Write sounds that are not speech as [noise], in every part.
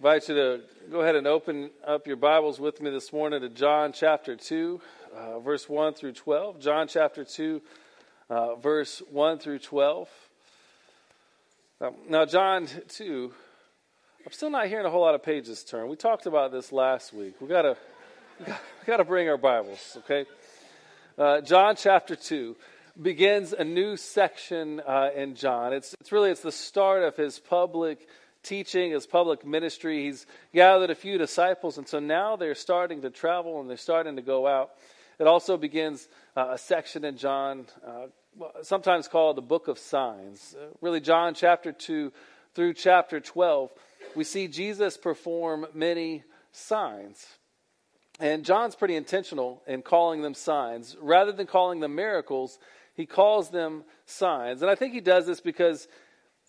invite you to go ahead and open up your Bibles with me this morning to John chapter 2, uh, verse 1 through 12. John chapter 2, uh, verse 1 through 12. Um, now, John 2, I'm still not hearing a whole lot of pages turn. We talked about this last week. we got to we got to bring our Bibles, okay? Uh, John chapter 2 begins a new section uh, in John. It's, it's really it's the start of his public teaching, his public ministry. He's gathered a few disciples, and so now they're starting to travel and they're starting to go out. It also begins uh, a section in John, uh, sometimes called the Book of Signs. Uh, really, John chapter 2 through chapter 12, we see Jesus perform many signs. And John's pretty intentional in calling them signs. Rather than calling them miracles, he calls them signs. And I think he does this because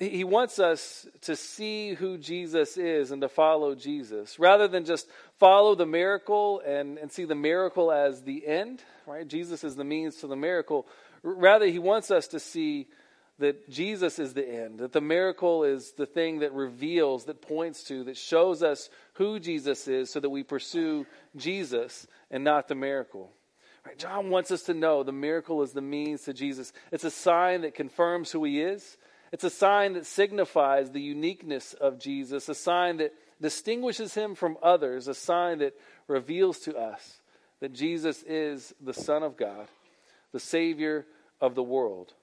he wants us to see who Jesus is and to follow Jesus rather than just follow the miracle and, and see the miracle as the end, right? Jesus is the means to the miracle. Rather, he wants us to see that Jesus is the end, that the miracle is the thing that reveals, that points to, that shows us who Jesus is so that we pursue Jesus and not the miracle. Right? John wants us to know the miracle is the means to Jesus. It's a sign that confirms who he is it's a sign that signifies the uniqueness of Jesus, a sign that distinguishes him from others, a sign that reveals to us that Jesus is the Son of God, the Savior of the world.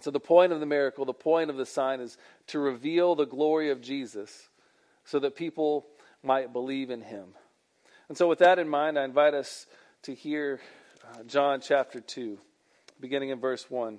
so, the point of the miracle, the point of the sign is to reveal the glory of Jesus so that people might believe in him. And so, with that in mind, I invite us to hear uh, John chapter 2, beginning in verse 1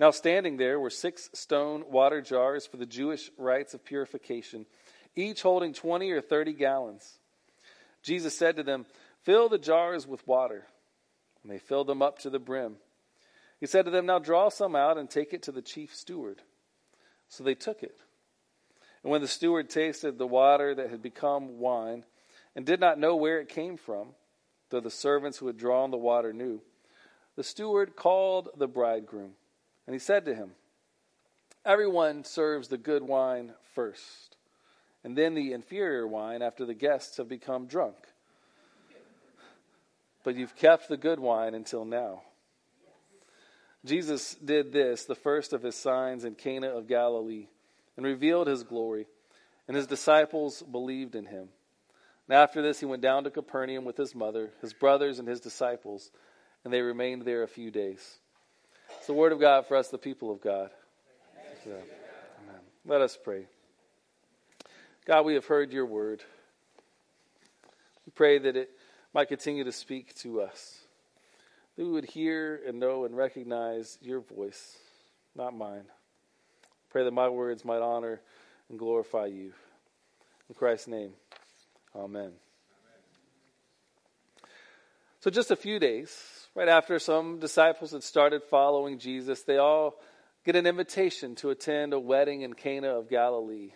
Now, standing there were six stone water jars for the Jewish rites of purification, each holding 20 or 30 gallons. Jesus said to them, Fill the jars with water. And they filled them up to the brim. He said to them, Now draw some out and take it to the chief steward. So they took it. And when the steward tasted the water that had become wine, and did not know where it came from, though the servants who had drawn the water knew, the steward called the bridegroom and he said to him, Everyone serves the good wine first, and then the inferior wine after the guests have become drunk. But you've kept the good wine until now. Jesus did this, the first of his signs in Cana of Galilee, and revealed his glory, and his disciples believed in him. And after this, he went down to Capernaum with his mother, his brothers, and his disciples, and they remained there a few days. The word of God for us, the people of God. Amen. Let us pray. God, we have heard your word. We pray that it might continue to speak to us. That we would hear and know and recognize your voice, not mine. Pray that my words might honor and glorify you. In Christ's name, amen. So, just a few days right after some disciples had started following Jesus, they all get an invitation to attend a wedding in Cana of Galilee.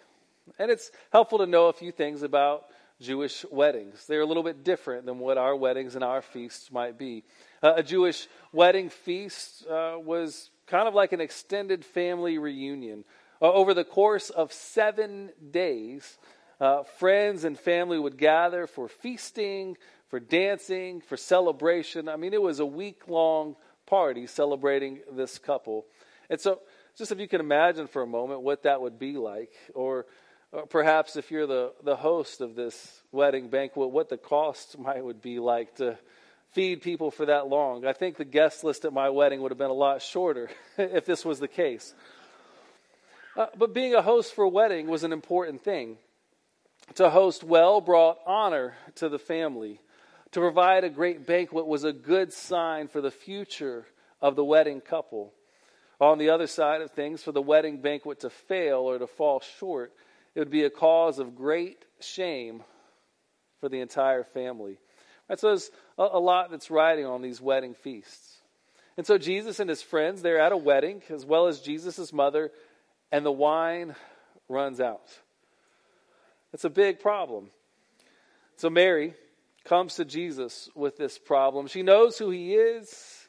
And it's helpful to know a few things about Jewish weddings. They're a little bit different than what our weddings and our feasts might be. Uh, a Jewish wedding feast uh, was kind of like an extended family reunion. Uh, over the course of seven days, uh, friends and family would gather for feasting, for dancing, for celebration. I mean, it was a week long party celebrating this couple. And so, just if you can imagine for a moment what that would be like, or, or perhaps if you're the, the host of this wedding banquet, what the cost might would be like to feed people for that long. I think the guest list at my wedding would have been a lot shorter [laughs] if this was the case. Uh, but being a host for a wedding was an important thing. To host well brought honor to the family to provide a great banquet was a good sign for the future of the wedding couple. On the other side of things, for the wedding banquet to fail or to fall short, it would be a cause of great shame for the entire family. Right, so there's a, lot that's riding on these wedding feasts. And so Jesus and his friends, they're at a wedding, as well as Jesus' mother, and the wine runs out. It's a big problem. So Mary comes to Jesus with this problem. She knows who he is,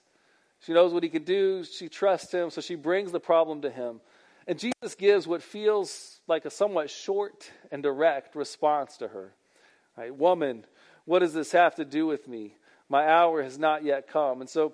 she knows what he can do, she trusts him, so she brings the problem to him. And Jesus gives what feels like a somewhat short and direct response to her. Right? Woman, what does this have to do with me? My hour has not yet come. And so,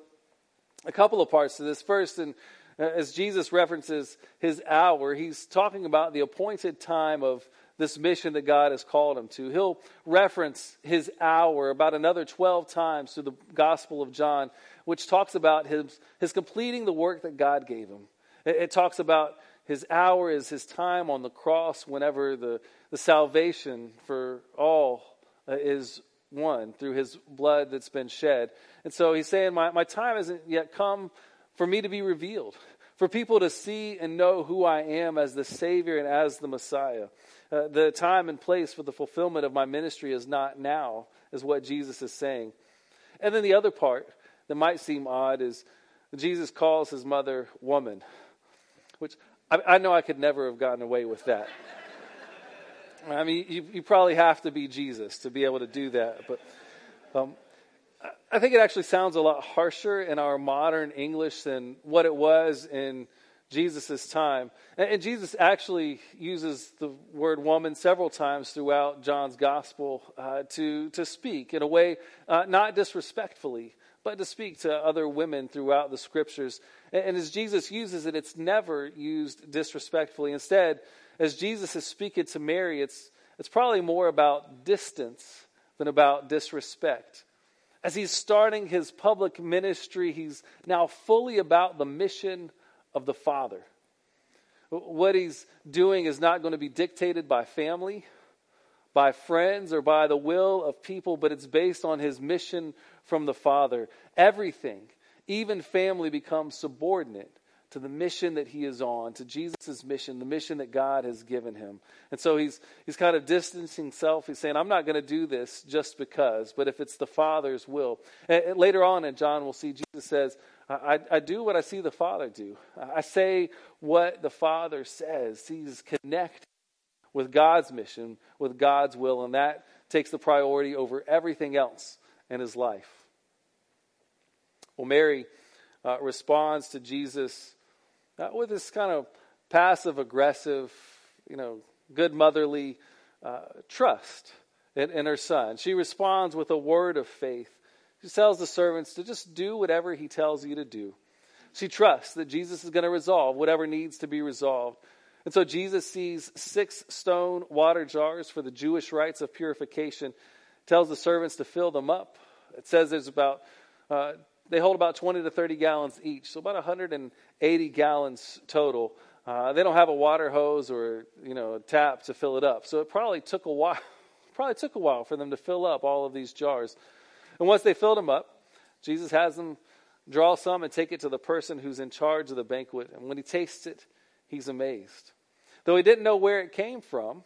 a couple of parts to this. First, and uh, as Jesus references his hour, he's talking about the appointed time of this mission that God has called him to. He'll reference his hour about another 12 times through the Gospel of John, which talks about his, his completing the work that God gave him. It, it talks about his hour is his time on the cross whenever the, the salvation for all uh, is won through his blood that's been shed. And so he's saying, my, my time hasn't yet come for me to be revealed, for people to see and know who I am as the Savior and as the Messiah. Uh, the time and place for the fulfillment of my ministry is not now, is what Jesus is saying. And then the other part that might seem odd is Jesus calls his mother woman, which I, I know I could never have gotten away with that. [laughs] I mean, you, you, probably have to be Jesus to be able to do that. But um, I think it actually sounds a lot harsher in our modern English than what it was in Jesus' time. And, Jesus actually uses the word woman several times throughout John's gospel uh, to, to speak in a way uh, not disrespectfully, but to speak to other women throughout the scriptures. And, and as Jesus uses it, it's never used disrespectfully. Instead, as Jesus is speaking to Mary, it's, it's probably more about distance than about disrespect. As he's starting his public ministry, he's now fully about the mission of the Father. What he's doing is not going to be dictated by family, by friends, or by the will of people, but it's based on his mission from the Father. Everything, even family, becomes subordinate to the mission that he is on, to Jesus' mission, the mission that God has given him. And so he's, he's kind of distancing himself. He's saying, I'm not going to do this just because, but if it's the Father's will. And, later on in John, we'll see Jesus says, I, I do what I see the Father do. I say what the Father says. He's connected with God's mission, with God's will, and that takes the priority over everything else in his life. Well, Mary uh, responds to Jesus not with this kind of passive aggressive, you know, good motherly uh, trust in, in her son. She responds with a word of faith. She tells the servants to just do whatever he tells you to do. She trusts that Jesus is going to resolve whatever needs to be resolved. And so Jesus sees six stone water jars for the Jewish rites of purification, tells the servants to fill them up. It says there's about uh, they hold about 20 to 30 gallons each, so about 180 gallons total. Uh, they don't have a water hose or you know a tap to fill it up, so it probably took a while. [laughs] Probably took a while for them to fill up all of these jars. And once they filled them up, Jesus has them draw some and take it to the person who's in charge of the banquet. And when he tastes it, he's amazed. Though he didn't know where it came from,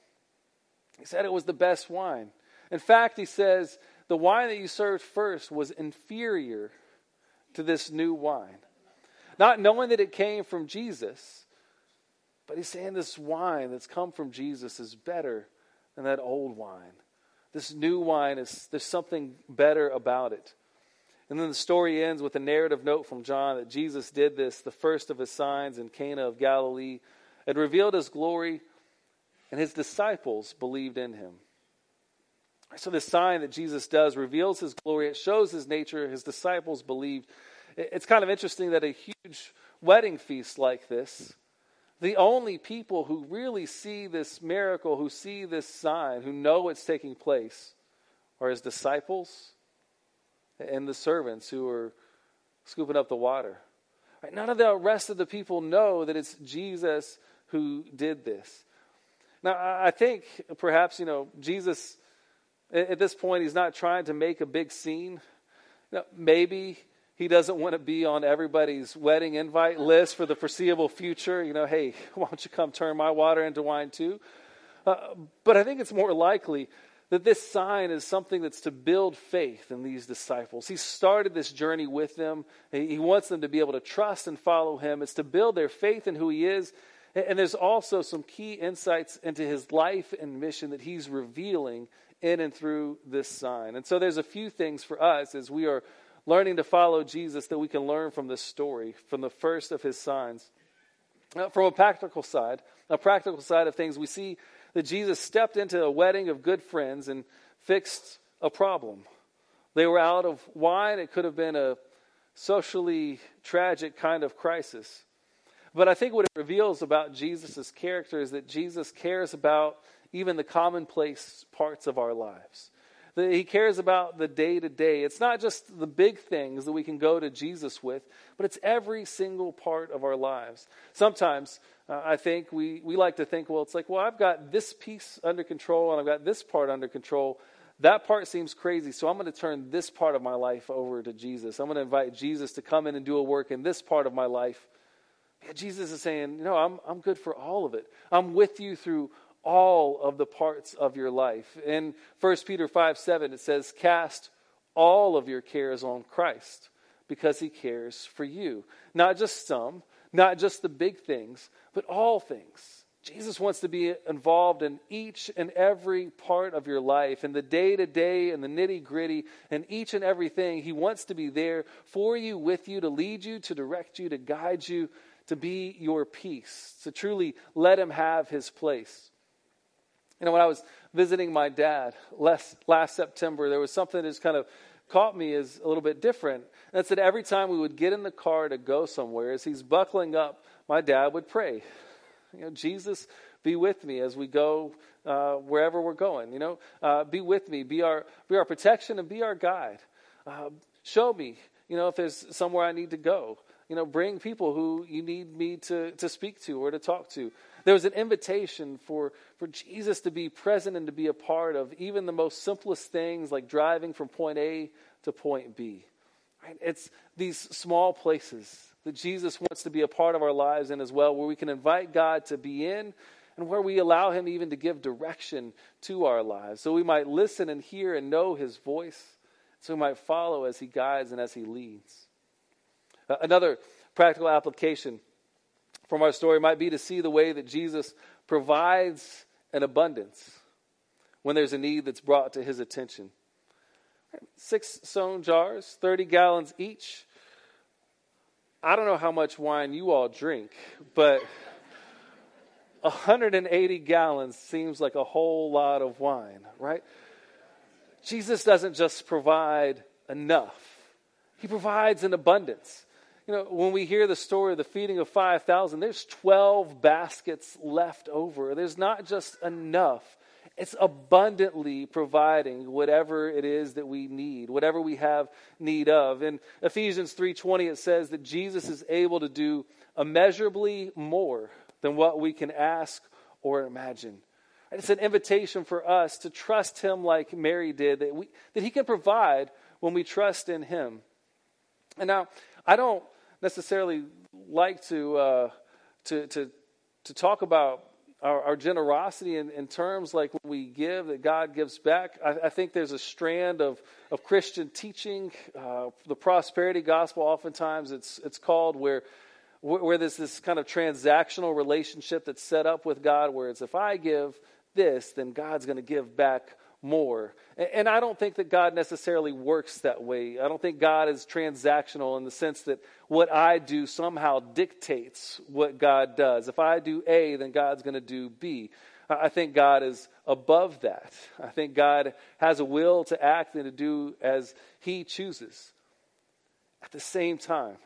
he said it was the best wine. In fact, he says, the wine that you served first was inferior to this new wine. Not knowing that it came from Jesus, but he's saying this wine that's come from Jesus is better than that old wine. This new wine is, there's something better about it. And then the story ends with a narrative note from John that Jesus did this, the first of his signs in Cana of Galilee, and revealed his glory, and his disciples believed in him. So, this sign that Jesus does reveals his glory, it shows his nature. His disciples believed. It's kind of interesting that a huge wedding feast like this, the only people who really see this miracle, who see this sign, who know it's taking place, are his disciples and the servants who are scooping up the water. None of the rest of the people know that it's Jesus who did this. Now, I think perhaps, you know, Jesus at this point, he's not trying to make a big scene. Maybe He doesn't want to be on everybody's wedding invite list for the foreseeable future. You know, hey, [laughs] why don't you come turn my water into wine too? Uh, but I think it's more likely that this sign is something that's to build faith in these disciples. He started this journey with them. He wants them to be able to trust and follow him. It's to build their faith in who he is. And there's also some key insights into his life and mission that he's revealing in and through this sign. And so there's a few things for us as we are learning to follow Jesus that we can learn from this story, from the first of his signs. Now, from a practical side, a practical side of things, we see that Jesus stepped into a wedding of good friends and fixed a problem. They were out of wine. It could have been a socially tragic kind of crisis. But I think what it reveals about Jesus' character is that Jesus cares about even the commonplace parts of our lives. That he cares about the day to day. It's not just the big things that we can go to Jesus with, but it's every single part of our lives. Sometimes uh, I think we, we like to think, well, it's like, well, I've got this piece under control and I've got this part under control. That part seems crazy, so I'm going to turn this part of my life over to Jesus. I'm going to invite Jesus to come in and do a work in this part of my life. Jesus is saying, no, I'm, I'm good for all of it. I'm with you through all of the parts of your life. In 1 Peter 5 7, it says, Cast all of your cares on Christ because he cares for you. Not just some, not just the big things, but all things. Jesus wants to be involved in each and every part of your life, in the day to day and the nitty gritty, and each and everything. He wants to be there for you, with you, to lead you, to direct you, to guide you, to be your peace, to truly let Him have His place. You know, when I was visiting my dad last, last September, there was something that just kind of caught me as a little bit different. That's that every time we would get in the car to go somewhere, as he's buckling up, my dad would pray. You know, Jesus, be with me as we go uh, wherever we're going. You know, uh, be with me, be our be our protection, and be our guide. Uh, show me, you know, if there's somewhere I need to go. You know, bring people who you need me to to speak to or to talk to. There was an invitation for, for Jesus to be present and to be a part of even the most simplest things like driving from point A to point B. Right? It's these small places that Jesus wants to be a part of our lives in as well, where we can invite God to be in and where we allow Him even to give direction to our lives. So we might listen and hear and know His voice, so we might follow as He guides and as He leads. Uh, another practical application from our story might be to see the way that Jesus provides an abundance when there's a need that's brought to his attention. Six stone jars, 30 gallons each. I don't know how much wine you all drink, but 180 gallons seems like a whole lot of wine, right? Jesus doesn't just provide enough, He provides an abundance. You know, when we hear the story of the feeding of 5,000, there's 12 baskets left over. There's not just enough. It's abundantly providing whatever it is that we need, whatever we have need of. In Ephesians 3:20 it says that Jesus is able to do immeasurably more than what we can ask or imagine. It's an invitation for us to trust him like Mary did that we that he can provide when we trust in him. And now, I don't necessarily like to, uh, to, to, to talk about our, our generosity in, in, terms like when we give, that God gives back. I, I think there's a strand of, of Christian teaching, uh, the prosperity gospel, oftentimes it's, it's called, where, where there's this kind of transactional relationship that's set up with God, where it's if I give this, then God's going to give back more. And I don't think that God necessarily works that way. I don't think God is transactional in the sense that what I do somehow dictates what God does. If I do A, then God's going to do B. I think God is above that. I think God has a will to act and to do as He chooses. At the same time,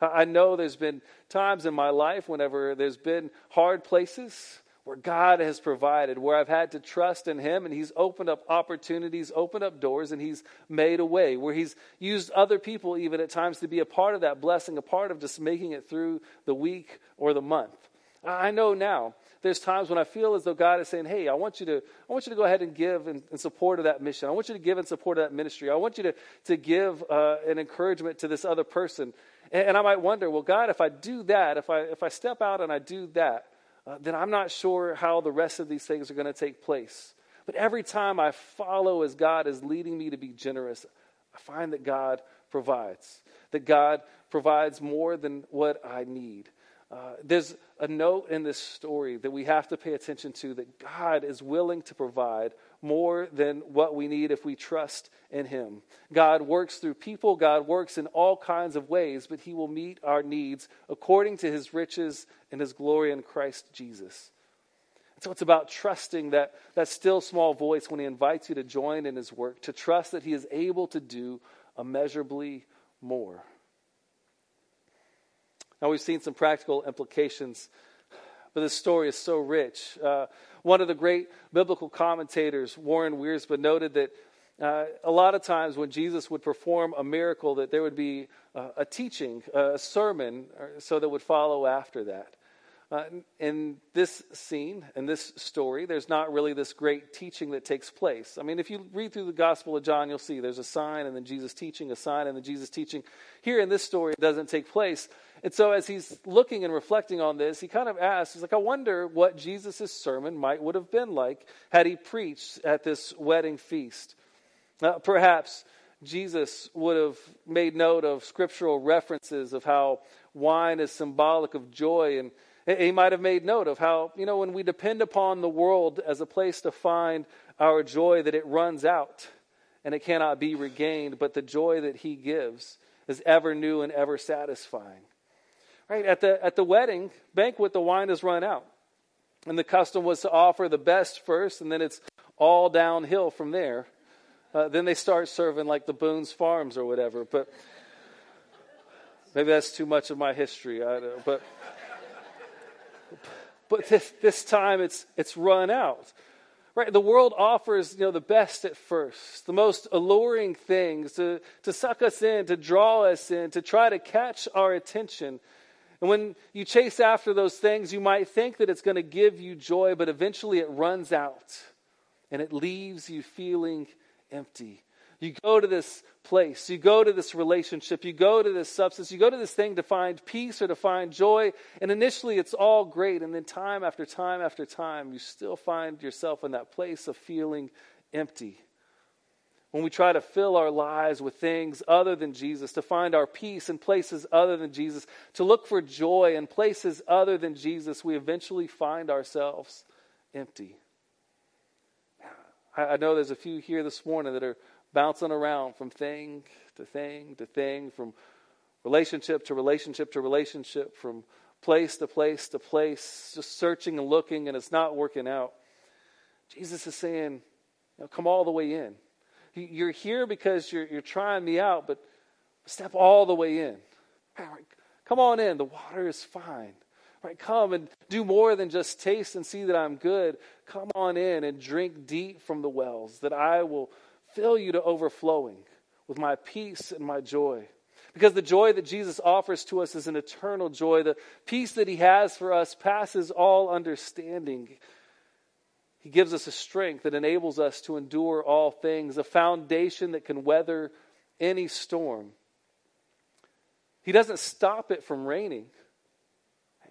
I know there's been times in my life whenever there's been hard places where God has provided, where I've had to trust in Him, and He's opened up opportunities, opened up doors, and He's made a way, where He's used other people even at times to be a part of that blessing, a part of just making it through the week or the month. I know now there's times when I feel as though God is saying, Hey, I want you to, I want you to go ahead and give in, in support of that mission. I want you to give in support of that ministry. I want you to, to give uh, an encouragement to this other person. And, and, I might wonder, well, God, if I do that, if I, if I step out and I do that, uh, then I'm not sure how the rest of these things are going to take place. But every time I follow as God is leading me to be generous, I find that God provides, that God provides more than what I need. Uh, there's a note in this story that we have to pay attention to that God is willing to provide more than what we need if we trust in Him. God works through people, God works in all kinds of ways, but He will meet our needs according to His riches and His glory in Christ Jesus. So it's about trusting that, that still small voice when He invites you to join in His work, to trust that He is able to do immeasurably more. Now, we've seen some practical implications, but this story is so rich. Uh, one of the great biblical commentators, Warren Wiersbe, noted that uh, a lot of times when Jesus would perform a miracle, that there would be uh, a teaching, a sermon, so that would follow after that. Uh, in this scene, in this story, there's not really this great teaching that takes place. I mean, if you read through the Gospel of John, you'll see there's a sign and then Jesus teaching, a sign and then Jesus teaching. Here in this story, it doesn't take place. And so, as he's looking and reflecting on this, he kind of asks, he's like, I wonder what Jesus' sermon might would have been like had he preached at this wedding feast. Uh, perhaps Jesus would have made note of scriptural references of how wine is symbolic of joy and he might have made note of how, you know, when we depend upon the world as a place to find our joy, that it runs out and it cannot be regained, but the joy that he gives is ever new and ever satisfying. Right? At the, at the wedding banquet, the wine has run out. And the custom was to offer the best first, and then it's all downhill from there. Uh, then they start serving like the Boone's Farms or whatever. But maybe that's too much of my history. I don't know. But but this, this time it's, it's run out. Right? The world offers, you know, the best at first, the most alluring things to, to suck us in, to draw us in, to try to catch our attention. And when you chase after those things, you might think that it's going to give you joy, but eventually it runs out and it leaves you feeling empty. You go to this place, you go to this relationship, you go to this substance, you go to this thing to find peace or to find joy, and initially it's all great, and then time after time after time, you still find yourself in that place of feeling empty. When we try to fill our lives with things other than Jesus, to find our peace in places other than Jesus, to look for joy in places other than Jesus, we eventually find ourselves empty. I know there's a few here this morning that are bouncing around from thing to thing to thing, from relationship to relationship to relationship, from place to place to place, just searching and looking, and it's not working out. Jesus is saying, you know, come all the way in. You're here because you're, you're trying me out, but step all the way in. Come on in. The water is fine. Right, come and do more than just taste and see that I'm good. Come on in and drink deep from the wells that I will fill you to overflowing with my peace and my joy. Because the joy that Jesus offers to us is an eternal joy. The peace that he has for us passes all understanding. He gives us a strength that enables us to endure all things, a foundation that can weather any storm. He doesn't stop it from raining,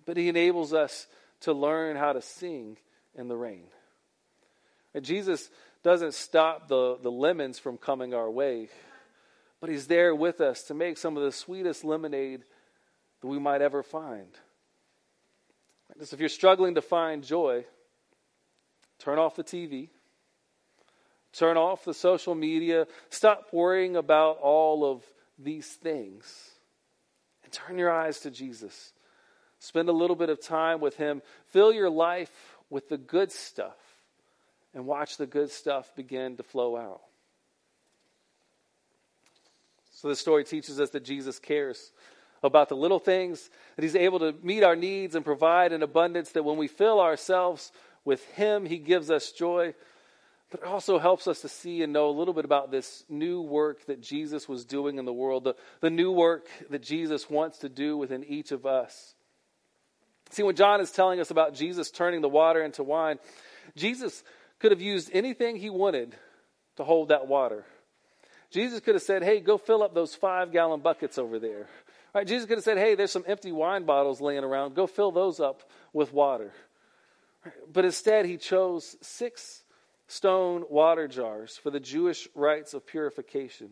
but he enables us to learn how to sing in the rain. And Jesus doesn't stop the, the lemons from coming our way, but He's there with us to make some of the sweetest lemonade that we might ever find. Just if you're struggling to find joy, turn off the TV, turn off the social media, stop worrying about all of these things, and turn your eyes to Jesus. Spend a little bit of time with Him. Fill your life with the good stuff and watch the good stuff begin to flow out. So, this story teaches us that Jesus cares about the little things, that He's able to meet our needs and provide an abundance, that when we fill ourselves with Him, He gives us joy. But it also helps us to see and know a little bit about this new work that Jesus was doing in the world, the, the new work that Jesus wants to do within each of us. See, when John is telling us about Jesus turning the water into wine, Jesus could have used anything he wanted to hold that water. Jesus could have said, Hey, go fill up those five gallon buckets over there. Right? Jesus could have said, Hey, there's some empty wine bottles laying around. Go fill those up with water. But instead, he chose six stone water jars for the Jewish rites of purification.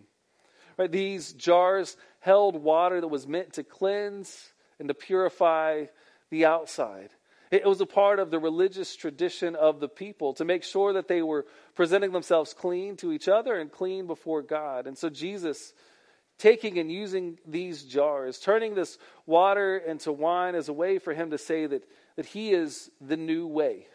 Right? These jars held water that was meant to cleanse and to purify the outside. It was a part of the religious tradition of the people to make sure that they were presenting themselves clean to each other and clean before God. And so Jesus, taking and using these jars, turning this water into wine as a way for him to say that, that he is the new way.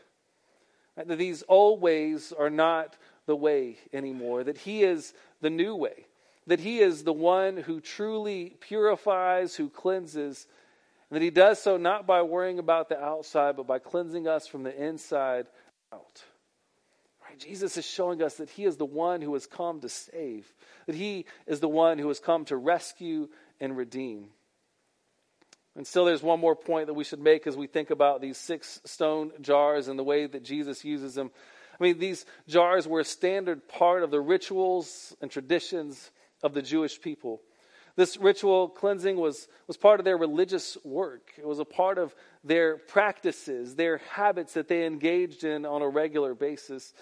That these old ways are not the way anymore, that he is the new way, that he is the one who truly purifies, who cleanses, and that he does so not by worrying about the outside, but by cleansing us from the inside out. Right? Jesus is showing us that he is the one who has come to save, that he is the one who has come to rescue and redeem. And still, there's one more point that we should make as we think about these six stone jars and the way that Jesus uses them. I mean, these jars were a standard part of the rituals and traditions of the Jewish people. This ritual cleansing was, was part of their religious work. It was a part of their practices, their habits that they engaged in on a regular basis.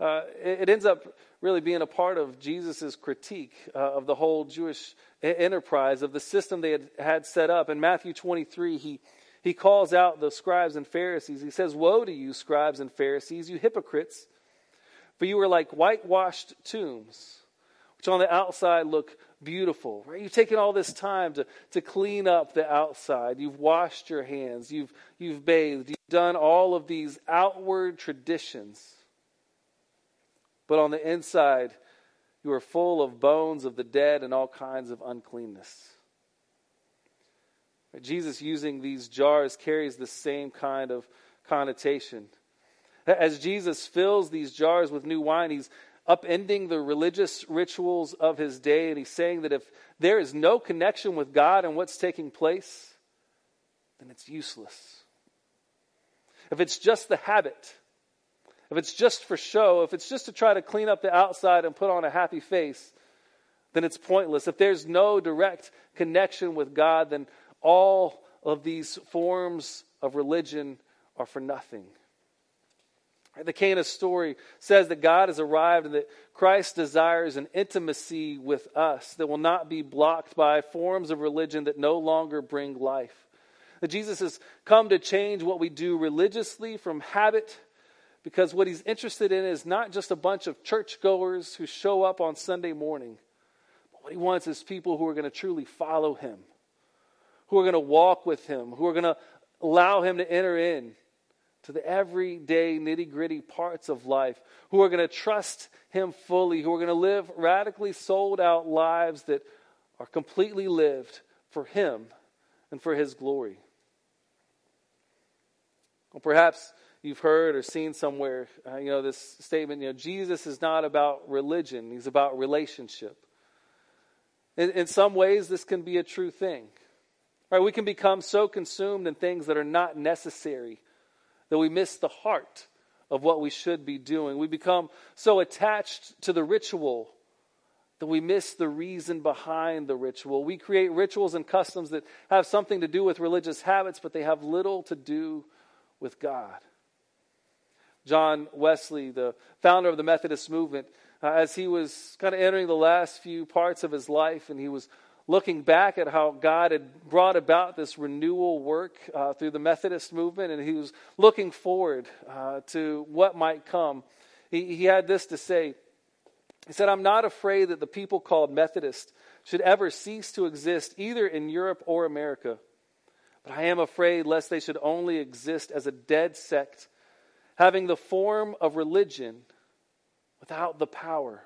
Uh, it, it, ends up really being a part of Jesus' critique uh, of the whole Jewish enterprise, of the system they had, had set up. In Matthew 23, he, he calls out the scribes and Pharisees. He says, Woe to you, scribes and Pharisees, you hypocrites, for you are like whitewashed tombs, which on the outside look beautiful, right? You've taken all this time to, to clean up the outside. You've washed your hands. You've, you've bathed. You've done all of these outward traditions. But on the inside, you are full of bones of the dead and all kinds of uncleanness. Jesus using these jars carries the same kind of connotation. As Jesus fills these jars with new wine, he's upending the religious rituals of his day, and he's saying that if there is no connection with God and what's taking place, then it's useless. If it's just the habit, if it's just for show, if it's just to try to clean up the outside and put on a happy face, then it's pointless. If there's no direct connection with God, then all of these forms of religion are for nothing. The Cana story says that God has arrived and that Christ desires an intimacy with us that will not be blocked by forms of religion that no longer bring life. That Jesus has come to change what we do religiously from habit because what he's interested in is not just a bunch of churchgoers who show up on Sunday morning, but what he wants is people who are going to truly follow him, who are going to walk with him, who are going to allow him to enter in to the everyday nitty gritty parts of life, who are going to trust Him fully, who are going to live radically sold out lives that are completely lived for Him and for His glory. Well, perhaps you've heard or seen somewhere, uh, you know, this statement, you know, Jesus is not about religion, He's about relationship. In, in some ways, this can be a true thing. Right? We can become so consumed in things that are not necessary that we miss the heart of what we should be doing. We become so attached to the ritual that we miss the reason behind the ritual. We create rituals and customs that have something to do with religious habits, but they have little to do with God. John Wesley, the founder of the Methodist movement, uh, as he was kind of entering the last few parts of his life and he was looking back at how God had brought about this renewal work uh, through the Methodist movement, and he was looking forward uh, to what might come. He, he had this to say He said, I'm not afraid that the people called Methodist should ever cease to exist either in Europe or America, but I am afraid lest they should only exist as a dead sect, having the form of religion without the power.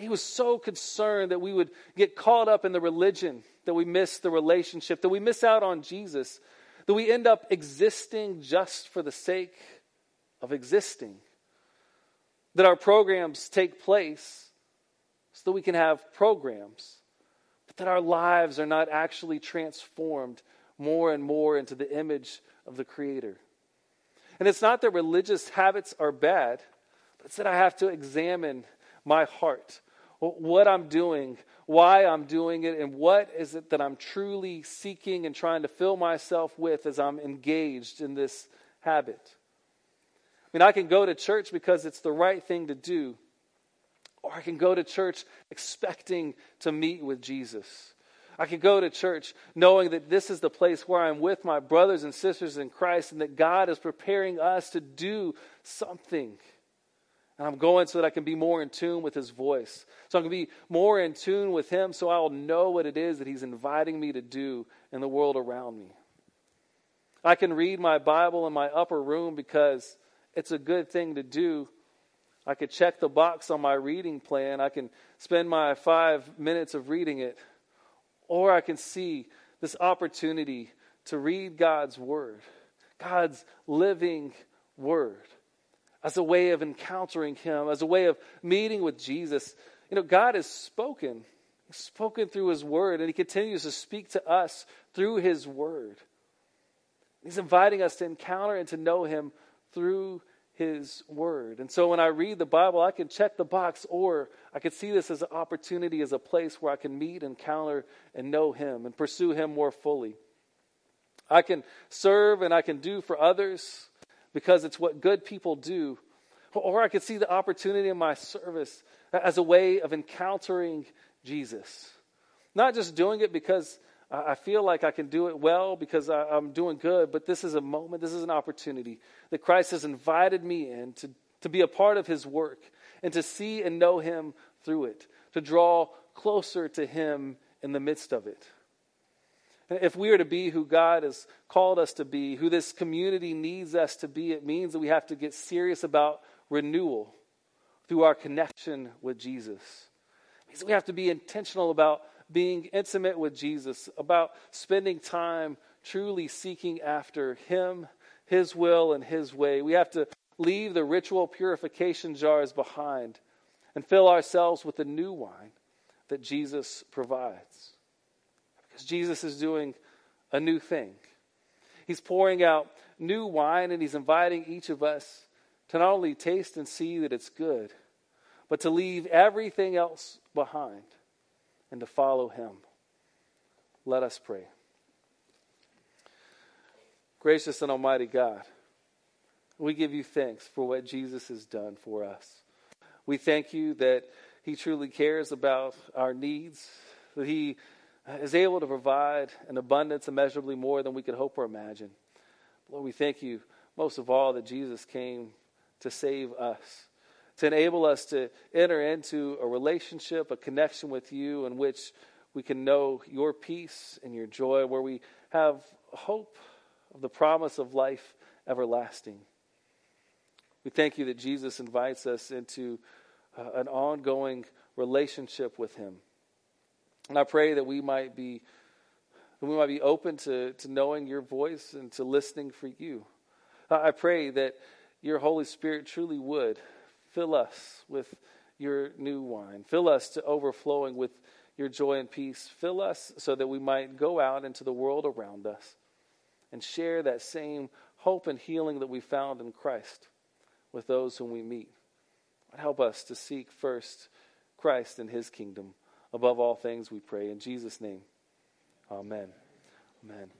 He was so concerned that we would get caught up in the religion, that we miss the relationship, that we miss out on Jesus, that we end up existing just for the sake of existing. That our programs take place so that we can have programs, but that our lives are not actually transformed more and more into the image of the Creator. And it's not that religious habits are bad, but it's that I have to examine my heart, what I'm doing, why I'm doing it, and what is it that I'm truly seeking and trying to fill myself with as I'm engaged in this habit. I mean, I can go to church because it's the right thing to do, or I can go to church expecting to meet with Jesus. I can go to church knowing that this is the place where I'm with my brothers and sisters in Christ and that God is preparing us to do something. And I'm going so that I can be more in tune with His voice. So I can be more in tune with Him so I'll know what it is that He's inviting me to do in the world around me. I can read my Bible in my upper room because it's a good thing to do. I could check the box on my reading plan. I can spend my five minutes of reading it. Or I can see this opportunity to read God's Word, God's living Word, as a way of encountering Him, as a way of meeting with Jesus. You know, God has spoken, spoken through His Word, and He continues to speak to us through His Word. He's inviting us to encounter and to know Him through his word. And so when I read the Bible, I can check the box, or I could see this as an opportunity, as a place where I can meet, encounter, and know him and pursue him more fully. I can serve and I can do for others because it's what good people do. Or I could see the opportunity in my service as a way of encountering Jesus. Not just doing it because I feel like I can do it well because I, am doing good, but this is a moment, this is an opportunity that Christ has invited me in to, to be a part of his work and to see and know him through it, to draw closer to him in the midst of it. If we are to be who God has called us to be, who this community needs us to be, it means that we have to get serious about renewal through our connection with Jesus. It means we have to be intentional about being intimate with Jesus, about spending time truly seeking after Him, His will, and His way. We have to leave the ritual purification jars behind and fill ourselves with the new wine that Jesus provides. Because Jesus is doing a new thing. He's pouring out new wine and He's inviting each of us to not only taste and see that it's good, but to leave everything else behind and to follow him. Let us pray. Gracious and Almighty God, we give you thanks for what Jesus has done for us. We thank you that he truly cares about our needs, that he is able to provide an abundance immeasurably more than we could hope or imagine. Lord, we thank you most of all that Jesus came to save us to enable us to enter into a relationship, a connection with you in which we can know your peace and your joy, where we have hope of the promise of life everlasting. We thank you that Jesus invites us into uh, an ongoing relationship with him. And I pray that we might be we might be open to, to knowing your voice and to listening for you. I pray that your Holy Spirit truly would Fill us with your new wine. Fill us to overflowing with your joy and peace. Fill us so that we might go out into the world around us and share that same hope and healing that we found in Christ with those whom we meet. Help us to seek first Christ and his kingdom. Above all things, we pray. In Jesus' name, amen. Amen.